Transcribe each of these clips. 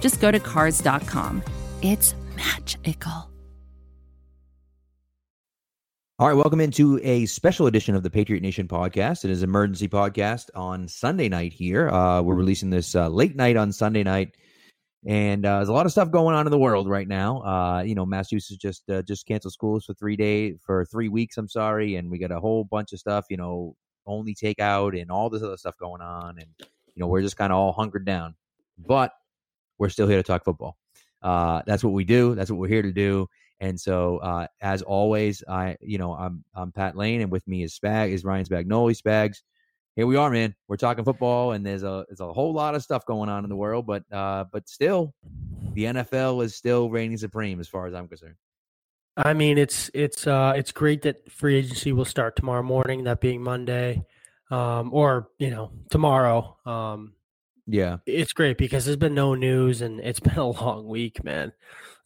just go to Cars.com. It's magical. All right, welcome into a special edition of the Patriot Nation podcast. It is an emergency podcast on Sunday night here. Uh, we're releasing this uh, late night on Sunday night, and uh, there's a lot of stuff going on in the world right now. Uh, you know, Massachusetts just uh, just canceled schools for three days for three weeks. I'm sorry, and we got a whole bunch of stuff. You know, only takeout and all this other stuff going on, and you know, we're just kind of all hunkered down. But we're still here to talk football. Uh, that's what we do. That's what we're here to do. And so, uh, as always, I, you know, I'm, I'm Pat Lane, and with me is Spag, is Ryan Spagnoli. Spags, here we are, man. We're talking football, and there's a, there's a whole lot of stuff going on in the world, but, uh, but still, the NFL is still reigning supreme as far as I'm concerned. I mean, it's it's uh, it's great that free agency will start tomorrow morning, that being Monday, um, or you know tomorrow. Um, yeah, it's great because there's been no news and it's been a long week, man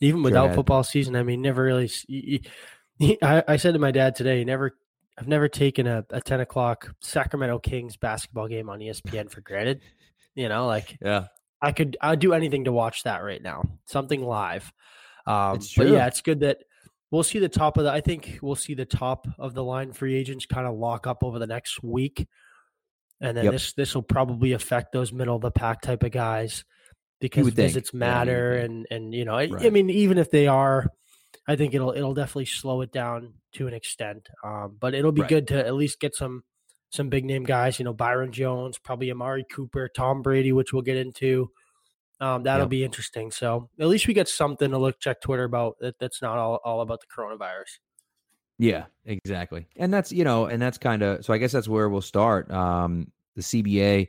even without football season. I mean, never really. I, I said to my dad today, never. I've never taken a, a ten o'clock Sacramento Kings basketball game on ESPN for granted. You know, like yeah, I could I'd do anything to watch that right now. Something live. Um, but yeah, it's good that we'll see the top of the. I think we'll see the top of the line free agents kind of lock up over the next week, and then yep. this this will probably affect those middle of the pack type of guys because visits think. matter yeah, and and you know I, right. I, mean even if they are i think it'll it'll definitely slow it down to an extent um, but it'll be right. good to at least get some some big name guys you know byron jones probably amari cooper tom brady which we'll get into um, that'll yep. be interesting so at least we get something to look check twitter about that, that's not all, all about the coronavirus yeah exactly and that's you know and that's kind of so i guess that's where we'll start um, the cba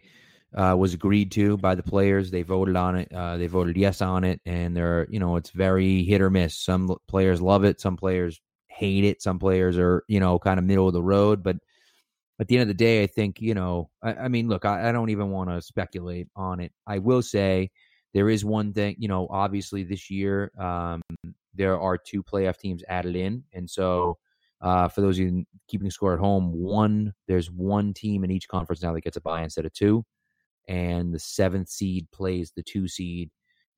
uh, was agreed to by the players. They voted on it. Uh, they voted yes on it, and they're you know it's very hit or miss. Some players love it. Some players hate it. Some players are you know kind of middle of the road. But at the end of the day, I think you know. I, I mean, look, I, I don't even want to speculate on it. I will say there is one thing. You know, obviously this year um, there are two playoff teams added in, and so. Uh, for those of you keeping score at home, one there's one team in each conference now that gets a bye instead of two and the seventh seed plays the two seed,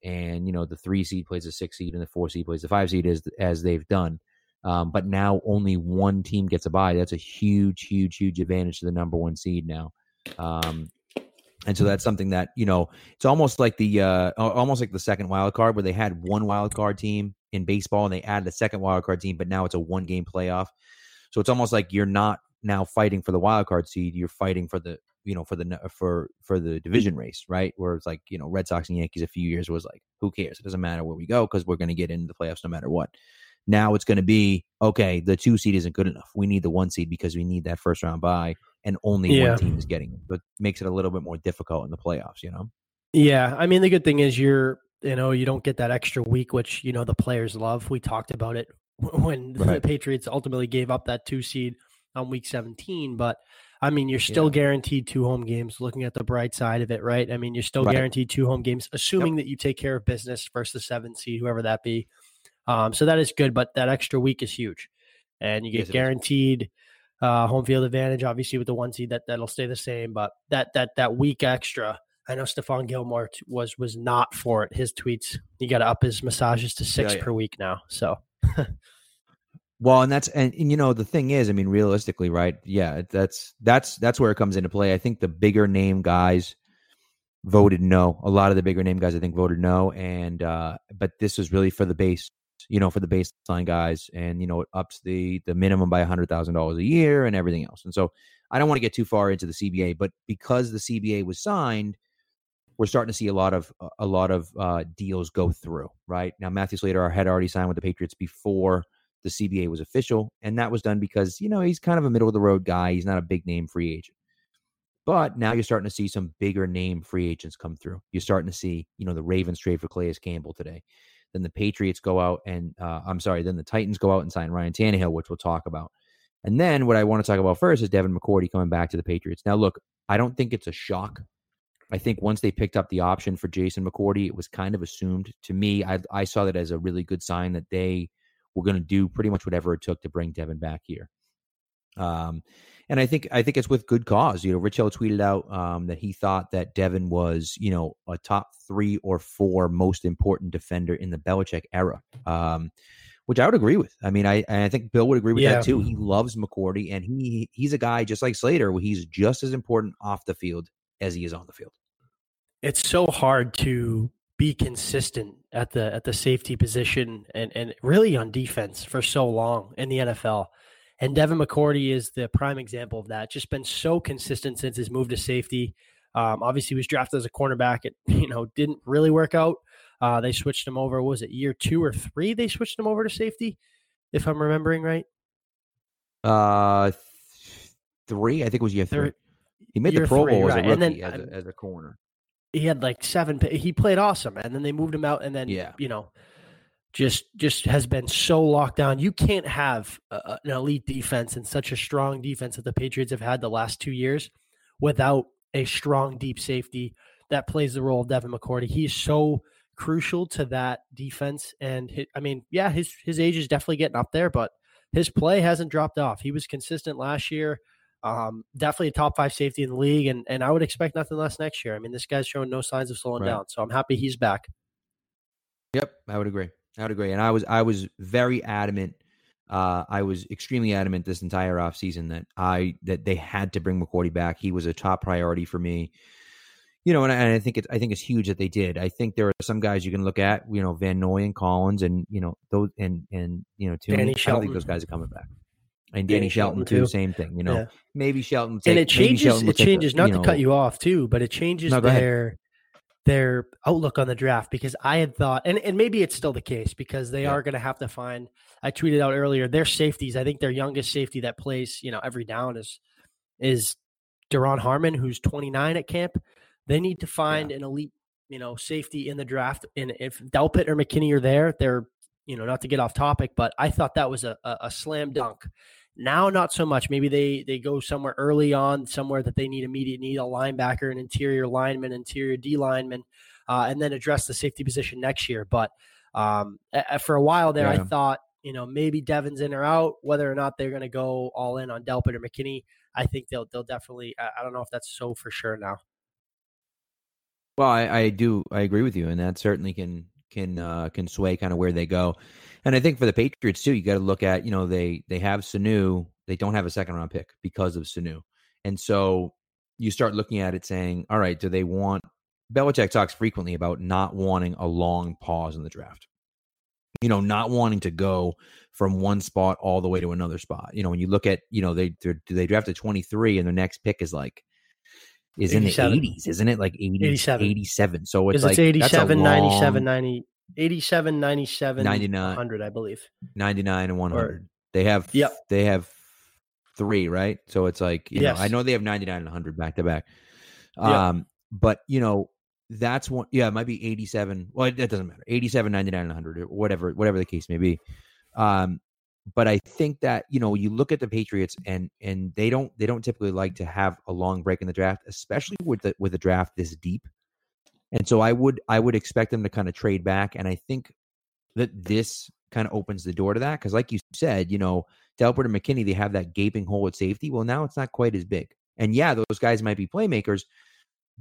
and you know the three seed plays the six seed, and the four seed plays the five seed, as as they've done. Um, but now only one team gets a bye. That's a huge, huge, huge advantage to the number one seed now. Um, and so that's something that you know it's almost like the uh, almost like the second wild card where they had one wild card team in baseball and they added a second wild card team, but now it's a one game playoff. So it's almost like you're not now fighting for the wild card seed; you're fighting for the you know for the uh, for for the division race, right? Where it's like you know Red Sox and Yankees a few years was like who cares? It doesn't matter where we go because we're going to get into the playoffs no matter what. Now it's going to be okay. The two seed isn't good enough. We need the one seed because we need that first round bye, and only yeah. one team is getting it. But makes it a little bit more difficult in the playoffs. You know. Yeah, I mean the good thing is you're you know you don't get that extra week, which you know the players love. We talked about it when right. the Patriots ultimately gave up that two seed on week 17, but I mean, you're still yeah. guaranteed two home games. Looking at the bright side of it, right? I mean, you're still right. guaranteed two home games, assuming yep. that you take care of business versus the seventh seed, whoever that be. Um, so that is good, but that extra week is huge, and you get yes, guaranteed uh, home field advantage. Obviously, with the one seed, that that'll stay the same, but that that that week extra. I know Stephon Gilmore was was not for it. His tweets, he got to up his massages to six yeah, yeah. per week now. So. Well, and that's and, and, you know the thing is, I mean, realistically, right? Yeah, that's that's that's where it comes into play. I think the bigger name guys voted no. A lot of the bigger name guys, I think, voted no. And uh but this was really for the base, you know, for the baseline guys, and you know, it ups the the minimum by a hundred thousand dollars a year and everything else. And so I don't want to get too far into the CBA, but because the CBA was signed, we're starting to see a lot of a lot of uh, deals go through. Right now, Matthew Slater had already signed with the Patriots before the CBA was official. And that was done because, you know, he's kind of a middle of the road guy. He's not a big name free agent. But now you're starting to see some bigger name free agents come through. You're starting to see, you know, the Ravens trade for Calais Campbell today. Then the Patriots go out and uh, I'm sorry, then the Titans go out and sign Ryan Tannehill, which we'll talk about. And then what I want to talk about first is Devin McCourty coming back to the Patriots. Now, look, I don't think it's a shock. I think once they picked up the option for Jason McCourty, it was kind of assumed to me. I, I saw that as a really good sign that they were going to do pretty much whatever it took to bring Devin back here. Um, and I think I think it's with good cause. You know, Rich Hill tweeted out um, that he thought that Devin was, you know, a top three or four most important defender in the Belichick era, um, which I would agree with. I mean, I I think Bill would agree with yeah. that too. He loves McCourty, and he he's a guy just like Slater, where he's just as important off the field as he is on the field. It's so hard to be consistent at the at the safety position and and really on defense for so long in the NFL. And Devin McCourty is the prime example of that. Just been so consistent since his move to safety. Um, obviously, he was drafted as a cornerback. It you know didn't really work out. Uh, they switched him over. was it year two or three? They switched him over to safety, if I'm remembering right. Uh, three. I think it was year three. He made the Pro Bowl right. as a rookie, then, as, a, as a corner. He had like seven. He played awesome, and then they moved him out, and then yeah. you know just just has been so locked down. You can't have a, an elite defense and such a strong defense that the Patriots have had the last two years without a strong deep safety that plays the role of Devin McCourty. He's so crucial to that defense, and his, I mean, yeah, his his age is definitely getting up there, but his play hasn't dropped off. He was consistent last year. Um, definitely a top five safety in the league, and and I would expect nothing less next year. I mean, this guy's showing no signs of slowing right. down, so I'm happy he's back. Yep, I would agree. I would agree. And I was I was very adamant. Uh, I was extremely adamant this entire offseason that I that they had to bring McCourty back. He was a top priority for me. You know, and I, and I think it's I think it's huge that they did. I think there are some guys you can look at, you know, Van Noy and Collins, and you know those, and and you know, Tooney. I don't think those guys are coming back. And Danny, Danny Shelton, Shelton too, same thing. You know, yeah. maybe Shelton. Take, and it changes. It changes. Not to know, cut you off too, but it changes no, their their outlook on the draft because I had thought, and, and maybe it's still the case because they yeah. are going to have to find. I tweeted out earlier their safeties. I think their youngest safety that plays, you know, every down is is Duron Harmon, who's 29 at camp. They need to find yeah. an elite, you know, safety in the draft. And if Delpit or McKinney are there, they're, you know, not to get off topic, but I thought that was a, a, a slam dunk now, not so much. Maybe they they go somewhere early on, somewhere that they need immediate need a linebacker, an interior lineman, interior D lineman, uh, and then address the safety position next year. But um, for a while there, yeah. I thought you know maybe Devin's in or out. Whether or not they're going to go all in on Delpit or McKinney, I think they'll they'll definitely. I, I don't know if that's so for sure now. Well, I, I do. I agree with you, and that certainly can can uh, can sway kind of where they go. And I think for the Patriots too, you got to look at you know they they have Sanu, they don't have a second round pick because of Sanu, and so you start looking at it saying, all right, do they want? Belichick talks frequently about not wanting a long pause in the draft. You know, not wanting to go from one spot all the way to another spot. You know, when you look at, you know, they they drafted 23 and their next pick is like is in the 80s, isn't it? Like 80, 87. 87. So it's, like 87, long, 97, 90, 87, 97, 99, 100, I believe. 99 and 100. Or, they have yep. they have three, right? So it's like, you yes. know, I know they have 99 and 100 back to back. Um, yep. but you know, that's one yeah, it might be 87. Well, that doesn't matter. 87, 99 100 or whatever whatever the case may be. Um, but I think that you know you look at the Patriots and and they don't they don't typically like to have a long break in the draft, especially with the with a draft this deep. And so I would I would expect them to kind of trade back. And I think that this kind of opens the door to that. Because like you said, you know, Delpit and McKinney, they have that gaping hole at safety. Well, now it's not quite as big. And yeah, those guys might be playmakers.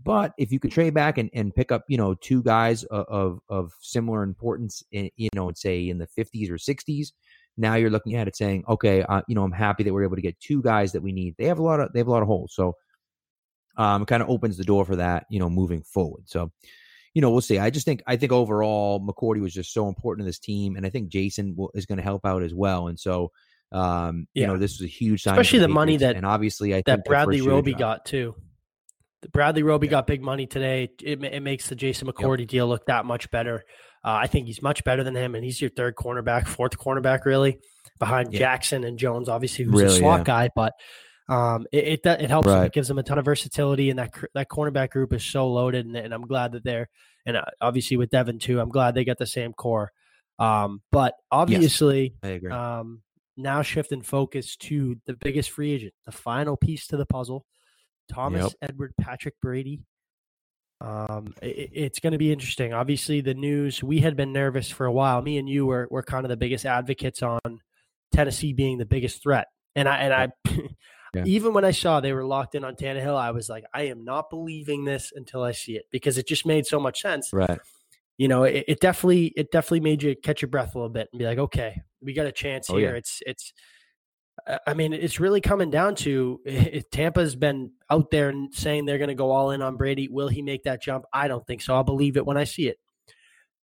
But if you could trade back and, and pick up, you know, two guys of, of, of similar importance, in, you know, say in the 50s or 60s, now you're looking at it saying, okay, uh, you know, I'm happy that we're able to get two guys that we need. They have a lot of they have a lot of holes. So um, kind of opens the door for that, you know, moving forward. So, you know, we'll see. I just think I think overall McCourty was just so important to this team, and I think Jason will, is going to help out as well. And so, um, yeah. you know, this was a huge sign, especially the, the money that and obviously I that Bradley Roby got too. Bradley Roby yeah. got big money today. It, it makes the Jason McCourty yep. deal look that much better. Uh, I think he's much better than him, and he's your third cornerback, fourth cornerback, really, behind yeah. Jackson and Jones, obviously, who's really, a slot guy. But um, it, it, it helps right. It gives them a ton of versatility, and that that cornerback group is so loaded. And, and I'm glad that they're and uh, obviously with Devin too. I'm glad they got the same core. Um, but obviously, yes, um, now shifting focus to the biggest free agent, the final piece to the puzzle, Thomas yep. Edward Patrick Brady. Um, it, it's going to be interesting. Obviously, the news we had been nervous for a while. Me and you were were kind of the biggest advocates on Tennessee being the biggest threat, and I and I. Yeah. Even when I saw they were locked in on Tannehill, I was like, I am not believing this until I see it because it just made so much sense. Right. You know, it, it definitely it definitely made you catch your breath a little bit and be like, okay, we got a chance oh, here. Yeah. It's it's I mean, it's really coming down to Tampa's been out there and saying they're going to go all in on Brady. Will he make that jump? I don't think so. I'll believe it when I see it.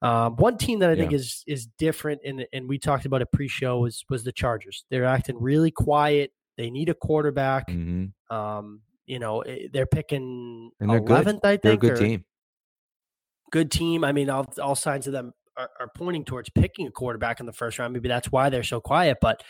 Um, one team that I think is is different, and and we talked about it pre-show was was the Chargers. They're acting really quiet. They need a quarterback. Mm-hmm. Um, you know, eh, they're picking eleventh. I think they're a good team. Good team. I mean, all all signs of them are, are pointing towards picking a quarterback in the first round. Maybe that's why they're so quiet, but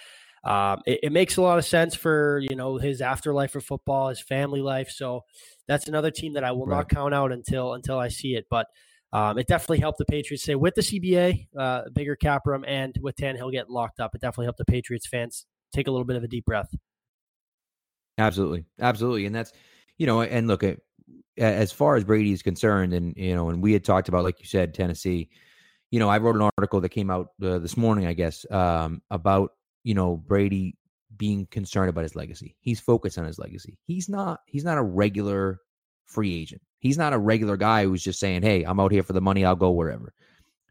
um, it, it, makes a lot of sense for you know his afterlife of football, his family life. So that's another team that I will right. not count out until until I see it. But um, it definitely helped the Patriots say with the CBA, uh, bigger cap room, and with Tannehill getting locked up, it definitely helped the Patriots fans take a little bit of a deep breath. Absolutely, absolutely, and that's you know, and look at as far as Brady is concerned, and you know, and we had talked about, like you said, Tennessee. You know, I wrote an article that came out uh, this morning, I guess, um, about you know, Brady being concerned about his legacy. He's focused on his legacy. He's not he's not a regular free agent. He's not a regular guy who's just saying, "Hey, I'm out here for the money. I'll go wherever."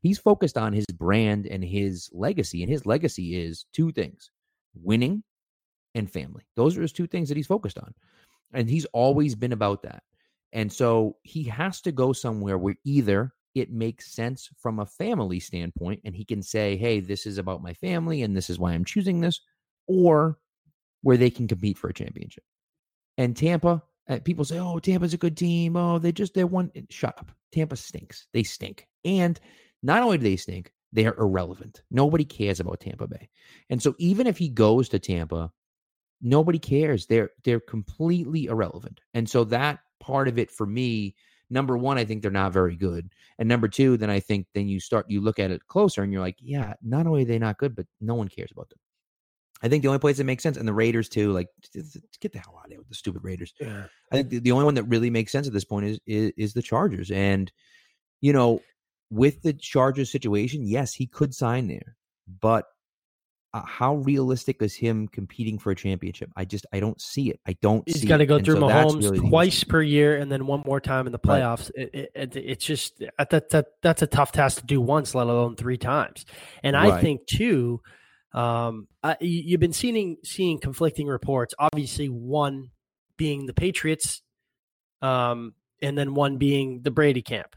He's focused on his brand and his legacy, and his legacy is two things: winning and family. Those are his two things that he's focused on. And he's always been about that. And so he has to go somewhere where either it makes sense from a family standpoint and he can say hey this is about my family and this is why i'm choosing this or where they can compete for a championship and tampa uh, people say oh tampa's a good team oh they just they're one shut up tampa stinks they stink and not only do they stink they're irrelevant nobody cares about tampa bay and so even if he goes to tampa nobody cares they're they're completely irrelevant and so that part of it for me number one, I think they're not very good. And number two, then I think then you start you look at it closer and you're like, yeah, not only are they not good, but no one cares about them. I think the only place that makes sense, and the Raiders too, like get the hell out of there with the stupid Raiders. Yeah. I think the, the only one that really makes sense at this point is, is is the Chargers. And you know, with the Chargers situation, yes, he could sign there, but uh, how realistic is him competing for a championship? I just I don't see it. I don't. He's got to go through so Mahomes really twice per year, and then one more time in the playoffs. Right. It, it, it's just uh, that, that that's a tough task to do once, let alone three times. And I think too, um, I, you've been seeing seeing conflicting reports. Obviously, one being the Patriots, um, and then one being the Brady camp.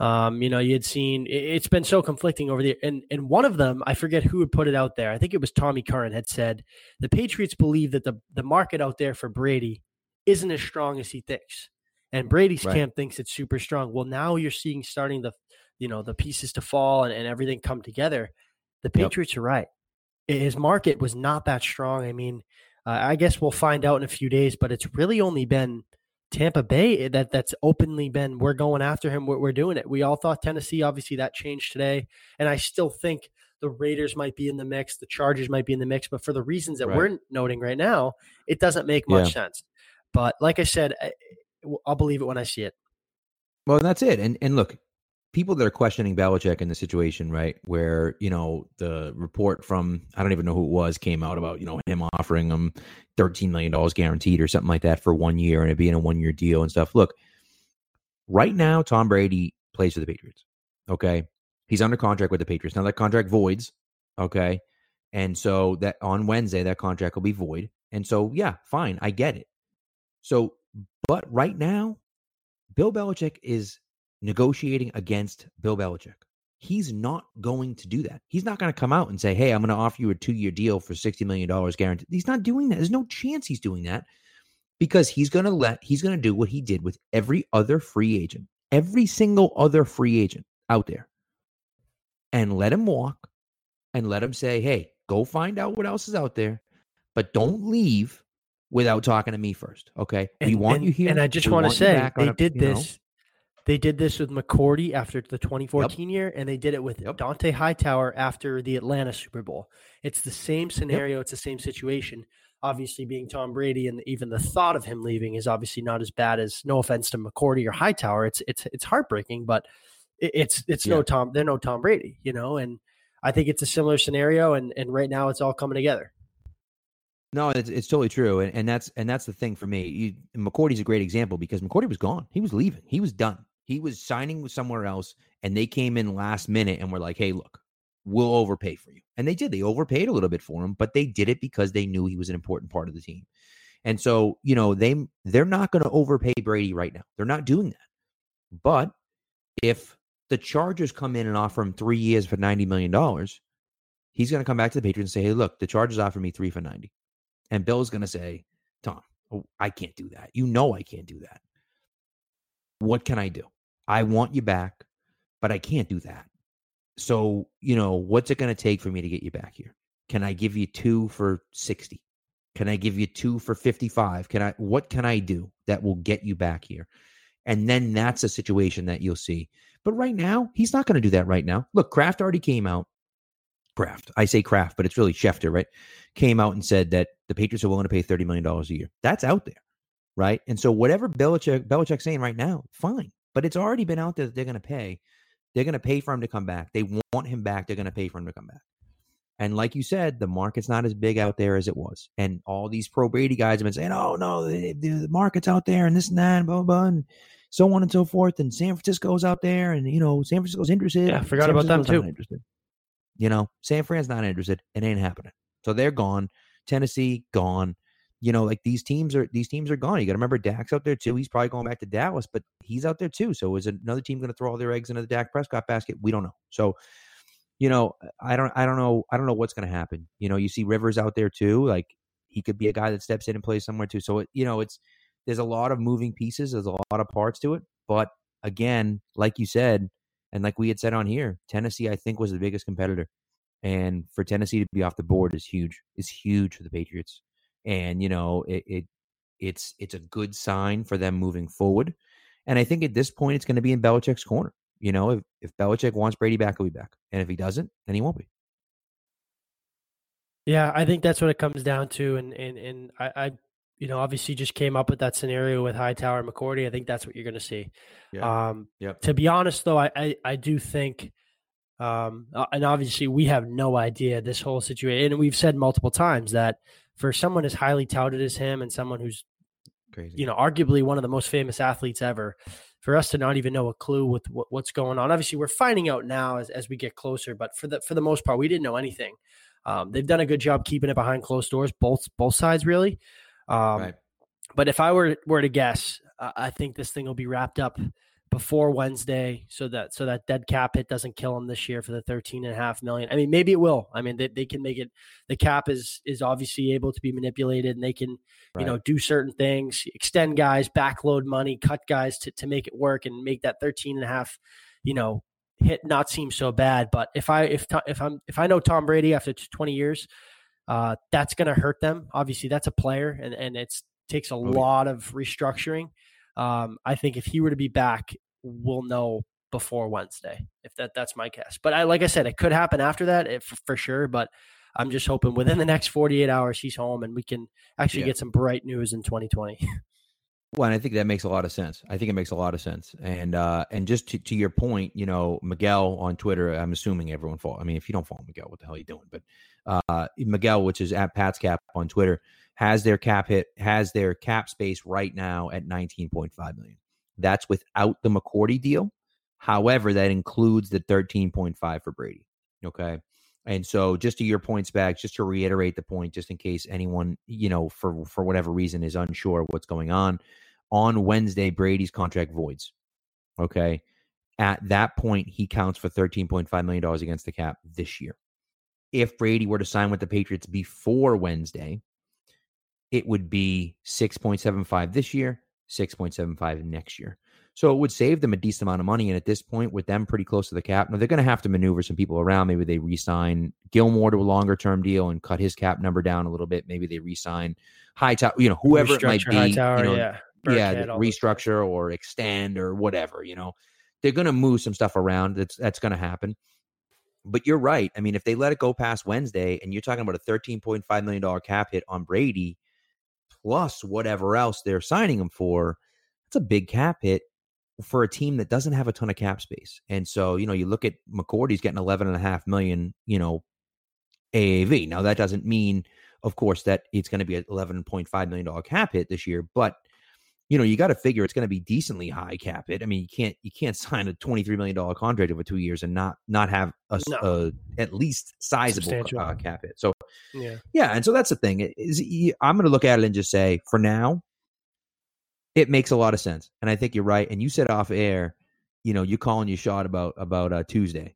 Um, you know, you had seen it's been so conflicting over the and and one of them, I forget who had put it out there. I think it was Tommy Curran had said the Patriots believe that the the market out there for Brady isn't as strong as he thinks. And Brady's right. camp thinks it's super strong. Well, now you're seeing starting the you know the pieces to fall and, and everything come together. The Patriots yep. are right. His market was not that strong. I mean, uh, I guess we'll find out in a few days, but it's really only been Tampa Bay eh, that that's openly been we're going after him. We're, we're doing it. We all thought Tennessee. Obviously, that changed today, and I still think the Raiders might be in the mix. The Chargers might be in the mix, but for the reasons that right. we're noting right now, it doesn't make much yeah. sense. But like I said, I, I'll believe it when I see it. Well, that's it. And and look, people that are questioning Belichick in the situation, right, where you know the report from I don't even know who it was came out about you know him offering him thirteen million dollars guaranteed or something like that for one year and it being a one year deal and stuff. Look, right now Tom Brady plays for the Patriots. Okay, he's under contract with the Patriots now. That contract voids. Okay, and so that on Wednesday that contract will be void. And so yeah, fine, I get it. So, but right now, Bill Belichick is negotiating against Bill Belichick. He's not going to do that. He's not going to come out and say, Hey, I'm going to offer you a two year deal for $60 million guaranteed. He's not doing that. There's no chance he's doing that because he's going to let, he's going to do what he did with every other free agent, every single other free agent out there and let him walk and let him say, Hey, go find out what else is out there, but don't leave without talking to me first. Okay. And, we want and, you here. And I just want to say they did this. Know, They did this with McCourty after the 2014 yep. year, and they did it with yep. Dont'a Hightower after the Atlanta Super Bowl. It's the same scenario. Yep. It's the same situation. Obviously, being Tom Brady, and even the thought of him leaving is obviously not as bad as. No offense to McCourty or Hightower, it's it's it's heartbreaking, but it's it's yeah. no Tom. They're no Tom Brady, you know. And I think it's a similar scenario, and and right now it's all coming together. No, it's, it's totally true, and, and that's and that's the thing for me. You, McCourty's a great example because McCourty was gone. He was leaving. He was done. He was signing with somewhere else, and they came in last minute and were like, "Hey, look, we'll overpay for you." And they did. They overpaid a little bit for him, but they did it because they knew he was an important part of the team. And so, you know, they they're not going to overpay Brady right now. They're not doing that. But if the Chargers come in and offer him three years for ninety million dollars, he's going to come back to the Patriots and say, "Hey, look, the Chargers offer me three for 90. And Bill's going to say, "Tom, oh, I can't do that. You know I can't do that. What can I do? I want you back, but I can't do that. So, you know, what's it going to take for me to get you back here? Can I give you two for 60? Can I give you two for 55? Can I, what can I do that will get you back here? And then that's a situation that you'll see. But right now, he's not going to do that right now. Look, Kraft already came out. Kraft, I say Kraft, but it's really Schefter, right? Came out and said that the Patriots are willing to pay $30 million a year. That's out there, right? And so whatever Belichick, Belichick's saying right now, fine but it's already been out there that they're going to pay. They're going to pay for him to come back. They want him back. They're going to pay for him to come back. And like you said, the market's not as big out there as it was. And all these pro Brady guys have been saying, "Oh no, the, the, market's out there, and this and that, and blah, blah blah, and so on and so forth." And San Francisco's out there, and you know, San Francisco's interested. Yeah, I forgot San about them too. Interested. You know, San Fran's not interested. It ain't happening. So they're gone. Tennessee gone you know, like these teams are these teams are gone. You got to remember Dak's out there too. He's probably going back to Dallas, but he's out there too. So is another team going to throw all their eggs into the Dak Prescott basket? We don't know. So, you know, I don't I don't know I don't know what's going to happen. You know, you see Rivers out there too. Like he could be a guy that steps in and plays somewhere too. So it, you know, it's there's a lot of moving pieces. There's a lot of parts to it. But again, like you said, and like we had said on here, Tennessee I think was the biggest competitor. And for Tennessee to be off the board is huge. Is huge for the Patriots and you know it, it it's it's a good sign for them moving forward. And I think at this point, it's going to be in Belichick's corner. You know, if if Belichick wants Brady back, he'll be back, and if he doesn't, then he won't be. Yeah, I think that's what it comes down to, and and and I, I you know, obviously just came up with that scenario with Hightower and McCourty. I think that's what you're going to see. Yeah. Um, yep. To be honest, though, I, I, I do think, um, and obviously we have no idea this whole situation, and we've said multiple times that for someone as highly touted as him and someone who's crazy, you know, arguably one of the most famous athletes ever, for us to not even know a clue with what, what's going on. Obviously, we're finding out now as, as we get closer, but for the for the most part, we didn't know anything. Um, they've done a good job keeping it behind closed doors, both both sides really. Um, right. But if I were were to guess, I think this thing will be wrapped up before Wednesday so that so that dead cap hit doesn't kill them this year for the 13 and a half million. I mean, maybe it will. I mean, they, they can make it the cap is is obviously able to be manipulated and they can, right. you know, do certain things, extend guys, backload money, cut guys to, to make it work and make that 13 and a half, you know, hit not seem so bad. But if I if if I'm if I know Tom Brady after 20 years, uh, that's going to hurt them. Obviously, that's a player and and it's takes a oh, lot yeah. of restructuring. Um, I think if he were to be back, we'll know before Wednesday. If that that's my guess. But I like I said, it could happen after that if, for sure. But I'm just hoping within the next 48 hours he's home and we can actually yeah. get some bright news in 2020. Well, and I think that makes a lot of sense. I think it makes a lot of sense. And uh, and just to, to your point, you know, Miguel on Twitter, I'm assuming everyone follow. I mean, if you don't follow Miguel, what the hell are you doing? But uh, Miguel, which is at Pat's Cap on Twitter, has their cap hit, has their cap space right now at 19.5 million. That's without the McCourty deal. However, that includes the 13.5 for Brady. Okay. And so just to your points back, just to reiterate the point, just in case anyone, you know, for for whatever reason is unsure what's going on, on Wednesday, Brady's contract voids. Okay. At that point, he counts for $13.5 million against the cap this year. If Brady were to sign with the Patriots before Wednesday, it would be 6.75 this year, 6.75 next year. So it would save them a decent amount of money. And at this point, with them pretty close to the cap, now they're going to have to maneuver some people around. Maybe they re-sign Gilmore to a longer term deal and cut his cap number down a little bit. Maybe they re-sign Hightower, you know, whoever it might be. Hightower, you know, yeah. yeah, restructure or extend or whatever. You know, they're going to move some stuff around. That's that's going to happen. But you're right. I mean, if they let it go past Wednesday, and you're talking about a thirteen point five million dollar cap hit on Brady, plus whatever else they're signing him for, that's a big cap hit for a team that doesn't have a ton of cap space. And so, you know, you look at McCourty's getting eleven and a half million, you know, AAV. Now that doesn't mean, of course, that it's going to be an eleven point five million dollar cap hit this year, but you know, you got to figure it's going to be decently high cap hit. I mean, you can't you can't sign a twenty three million dollar contract over two years and not not have a, no. a at least sizable uh, cap hit. So yeah, yeah, and so that's the thing. Is I'm going to look at it and just say, for now, it makes a lot of sense, and I think you're right. And you said off air, you know, you calling your shot about about uh, Tuesday.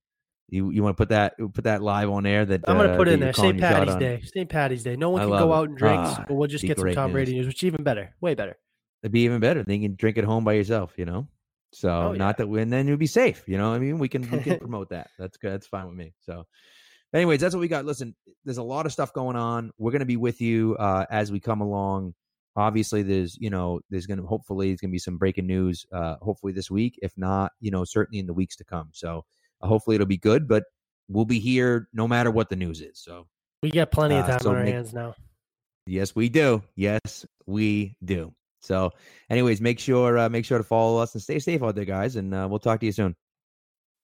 You you want to put that put that live on air? That I'm going to uh, put it in there. St. Patty's Day. St. Patty's Day. No one I can go it. out and drink, ah, but we'll just get some Tom Brady news, which is even better, way better. It'd be even better. Then you can drink at home by yourself, you know. So oh, yeah. not that, we, and then you'll be safe. You know, I mean, we can we can promote that. That's good. That's fine with me. So, anyways, that's what we got. Listen, there's a lot of stuff going on. We're gonna be with you uh, as we come along. Obviously, there's you know there's gonna hopefully there's gonna be some breaking news. Uh, hopefully this week, if not, you know certainly in the weeks to come. So uh, hopefully it'll be good. But we'll be here no matter what the news is. So we got plenty of uh, time so on our make, hands now. Yes, we do. Yes, we do. So, anyways, make sure uh, make sure to follow us and stay safe out there, guys. And uh, we'll talk to you soon.